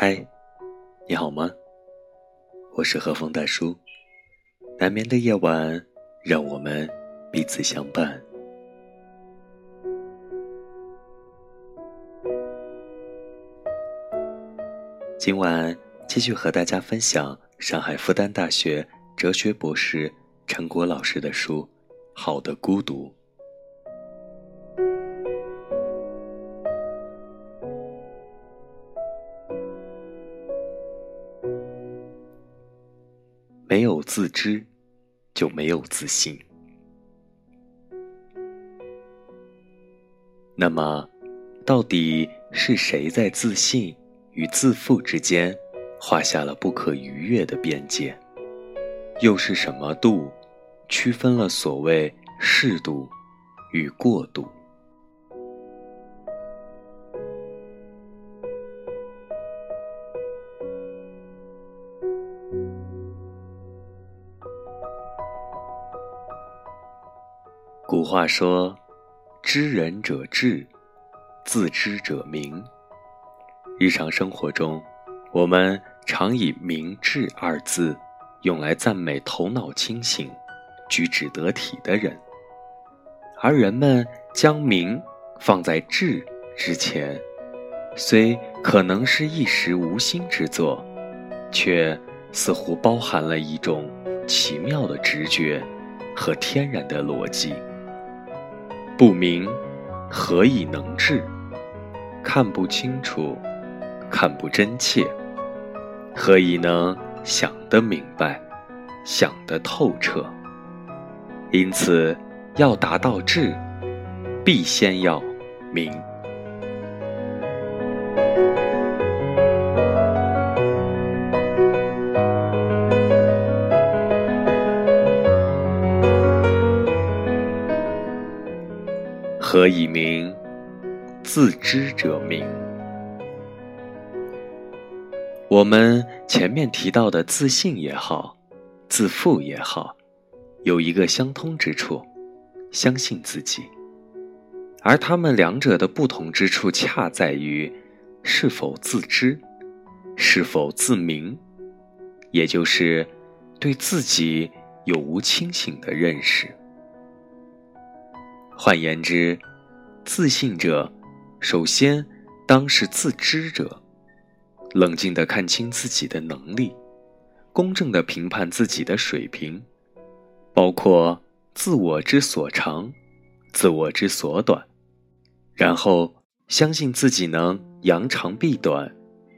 嗨，你好吗？我是和风大叔。难眠的夜晚，让我们彼此相伴。今晚继续和大家分享上海复旦大学哲学博士陈果老师的书《好的孤独》。没有自知，就没有自信。那么，到底是谁在自信与自负之间画下了不可逾越的边界？又是什么度区分了所谓适度与过度？话说：“知人者智，自知者明。”日常生活中，我们常以“明智”二字用来赞美头脑清醒、举止得体的人，而人们将“明”放在“智”之前，虽可能是一时无心之作，却似乎包含了一种奇妙的直觉和天然的逻辑。不明，何以能治？看不清楚，看不真切，何以能想得明白，想得透彻？因此，要达到智，必先要明。何以明？自知者明。我们前面提到的自信也好，自负也好，有一个相通之处，相信自己。而他们两者的不同之处，恰在于是否自知，是否自明，也就是对自己有无清醒的认识。换言之，自信者首先当是自知者，冷静地看清自己的能力，公正地评判自己的水平，包括自我之所长、自我之所短，然后相信自己能扬长避短、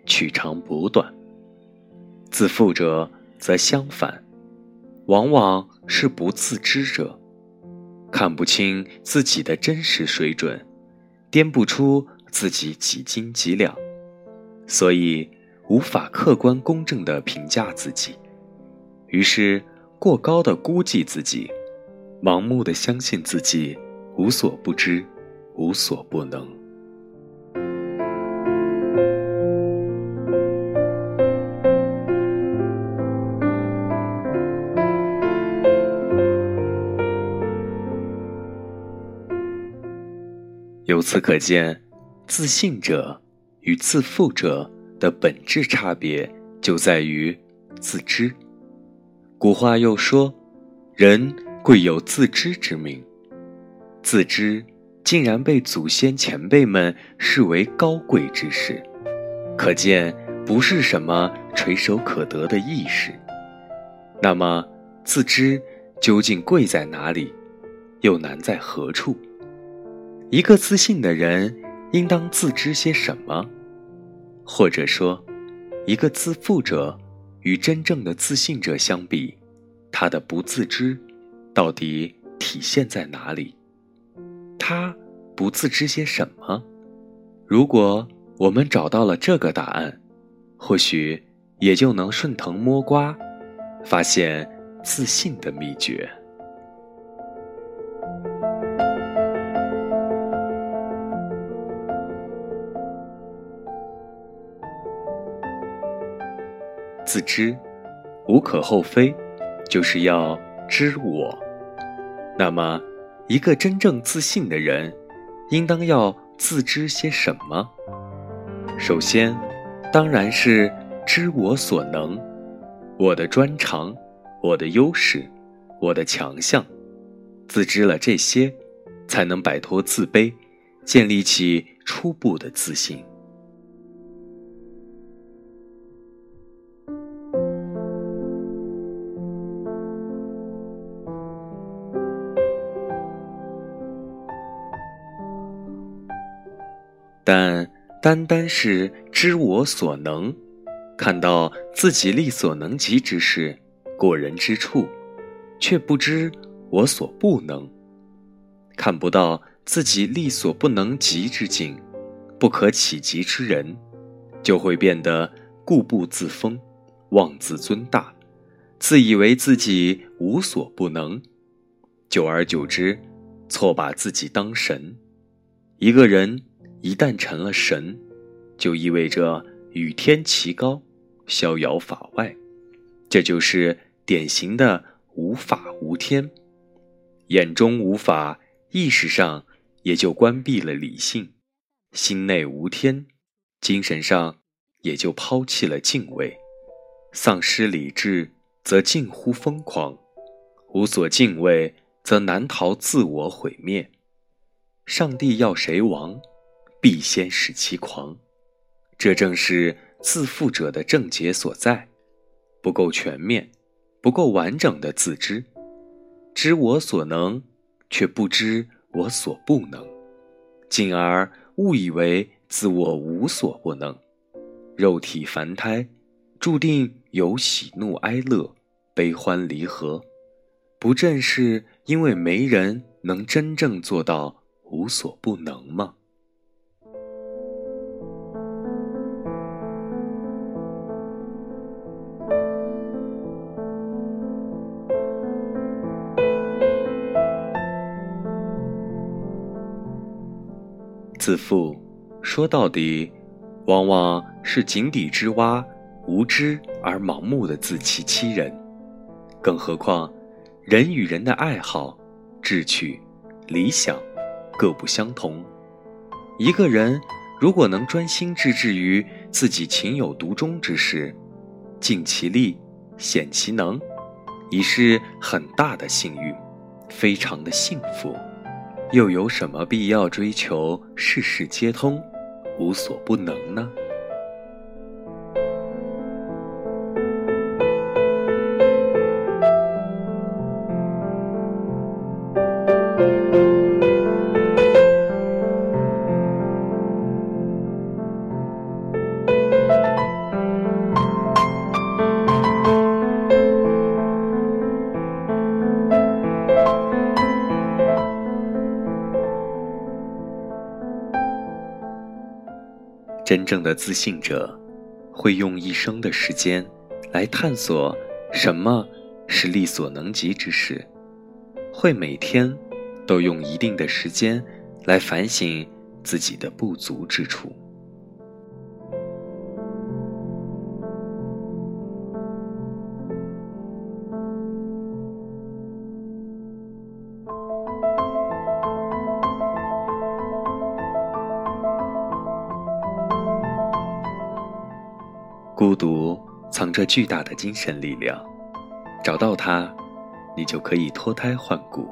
取长补短。自负者则相反，往往是不自知者。看不清自己的真实水准，掂不出自己几斤几两，所以无法客观公正地评价自己，于是过高的估计自己，盲目的相信自己无所不知，无所不能。由此可见，自信者与自负者的本质差别就在于自知。古话又说：“人贵有自知之明。”自知竟然被祖先前辈们视为高贵之事，可见不是什么垂手可得的易事。那么，自知究竟贵在哪里，又难在何处？一个自信的人应当自知些什么？或者说，一个自负者与真正的自信者相比，他的不自知到底体现在哪里？他不自知些什么？如果我们找到了这个答案，或许也就能顺藤摸瓜，发现自信的秘诀。自知，无可厚非，就是要知我。那么，一个真正自信的人，应当要自知些什么？首先，当然是知我所能，我的专长，我的优势，我的强项。自知了这些，才能摆脱自卑，建立起初步的自信。但单单是知我所能，看到自己力所能及之事、过人之处，却不知我所不能；看不到自己力所不能及之境、不可企及之人，就会变得固步自封、妄自尊大，自以为自己无所不能。久而久之，错把自己当神。一个人。一旦成了神，就意味着与天齐高，逍遥法外，这就是典型的无法无天。眼中无法，意识上也就关闭了理性；心内无天，精神上也就抛弃了敬畏。丧失理智，则近乎疯狂；无所敬畏，则难逃自我毁灭。上帝要谁亡？必先使其狂，这正是自负者的症结所在。不够全面，不够完整的自知，知我所能，却不知我所不能，进而误以为自我无所不能。肉体凡胎，注定有喜怒哀乐、悲欢离合，不正是因为没人能真正做到无所不能吗？自负，说到底，往往是井底之蛙，无知而盲目的自欺欺人。更何况，人与人的爱好、志趣、理想各不相同。一个人如果能专心致志于自己情有独钟之事，尽其力，显其能，已是很大的幸运，非常的幸福。又有什么必要追求事事皆通、无所不能呢？真正的自信者，会用一生的时间来探索什么是力所能及之事，会每天都用一定的时间来反省自己的不足之处。孤独藏着巨大的精神力量，找到它，你就可以脱胎换骨。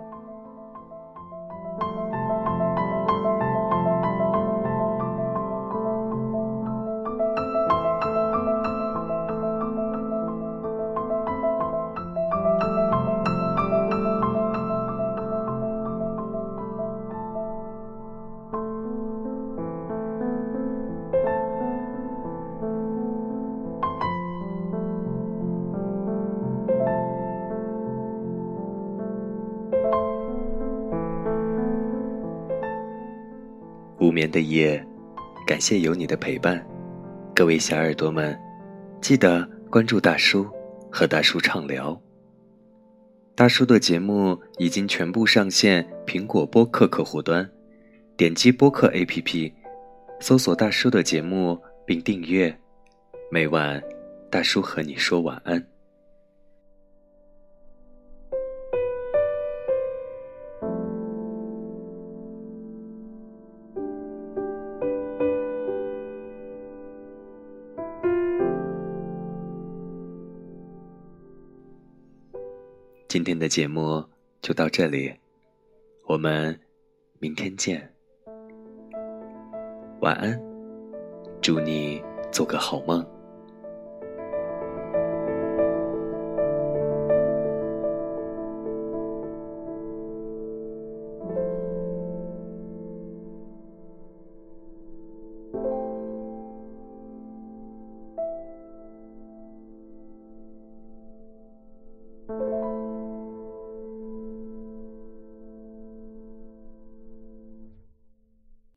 无眠的夜，感谢有你的陪伴，各位小耳朵们，记得关注大叔，和大叔畅聊。大叔的节目已经全部上线苹果播客客户端，点击播客 APP，搜索大叔的节目并订阅，每晚大叔和你说晚安。今天的节目就到这里，我们明天见。晚安，祝你做个好梦。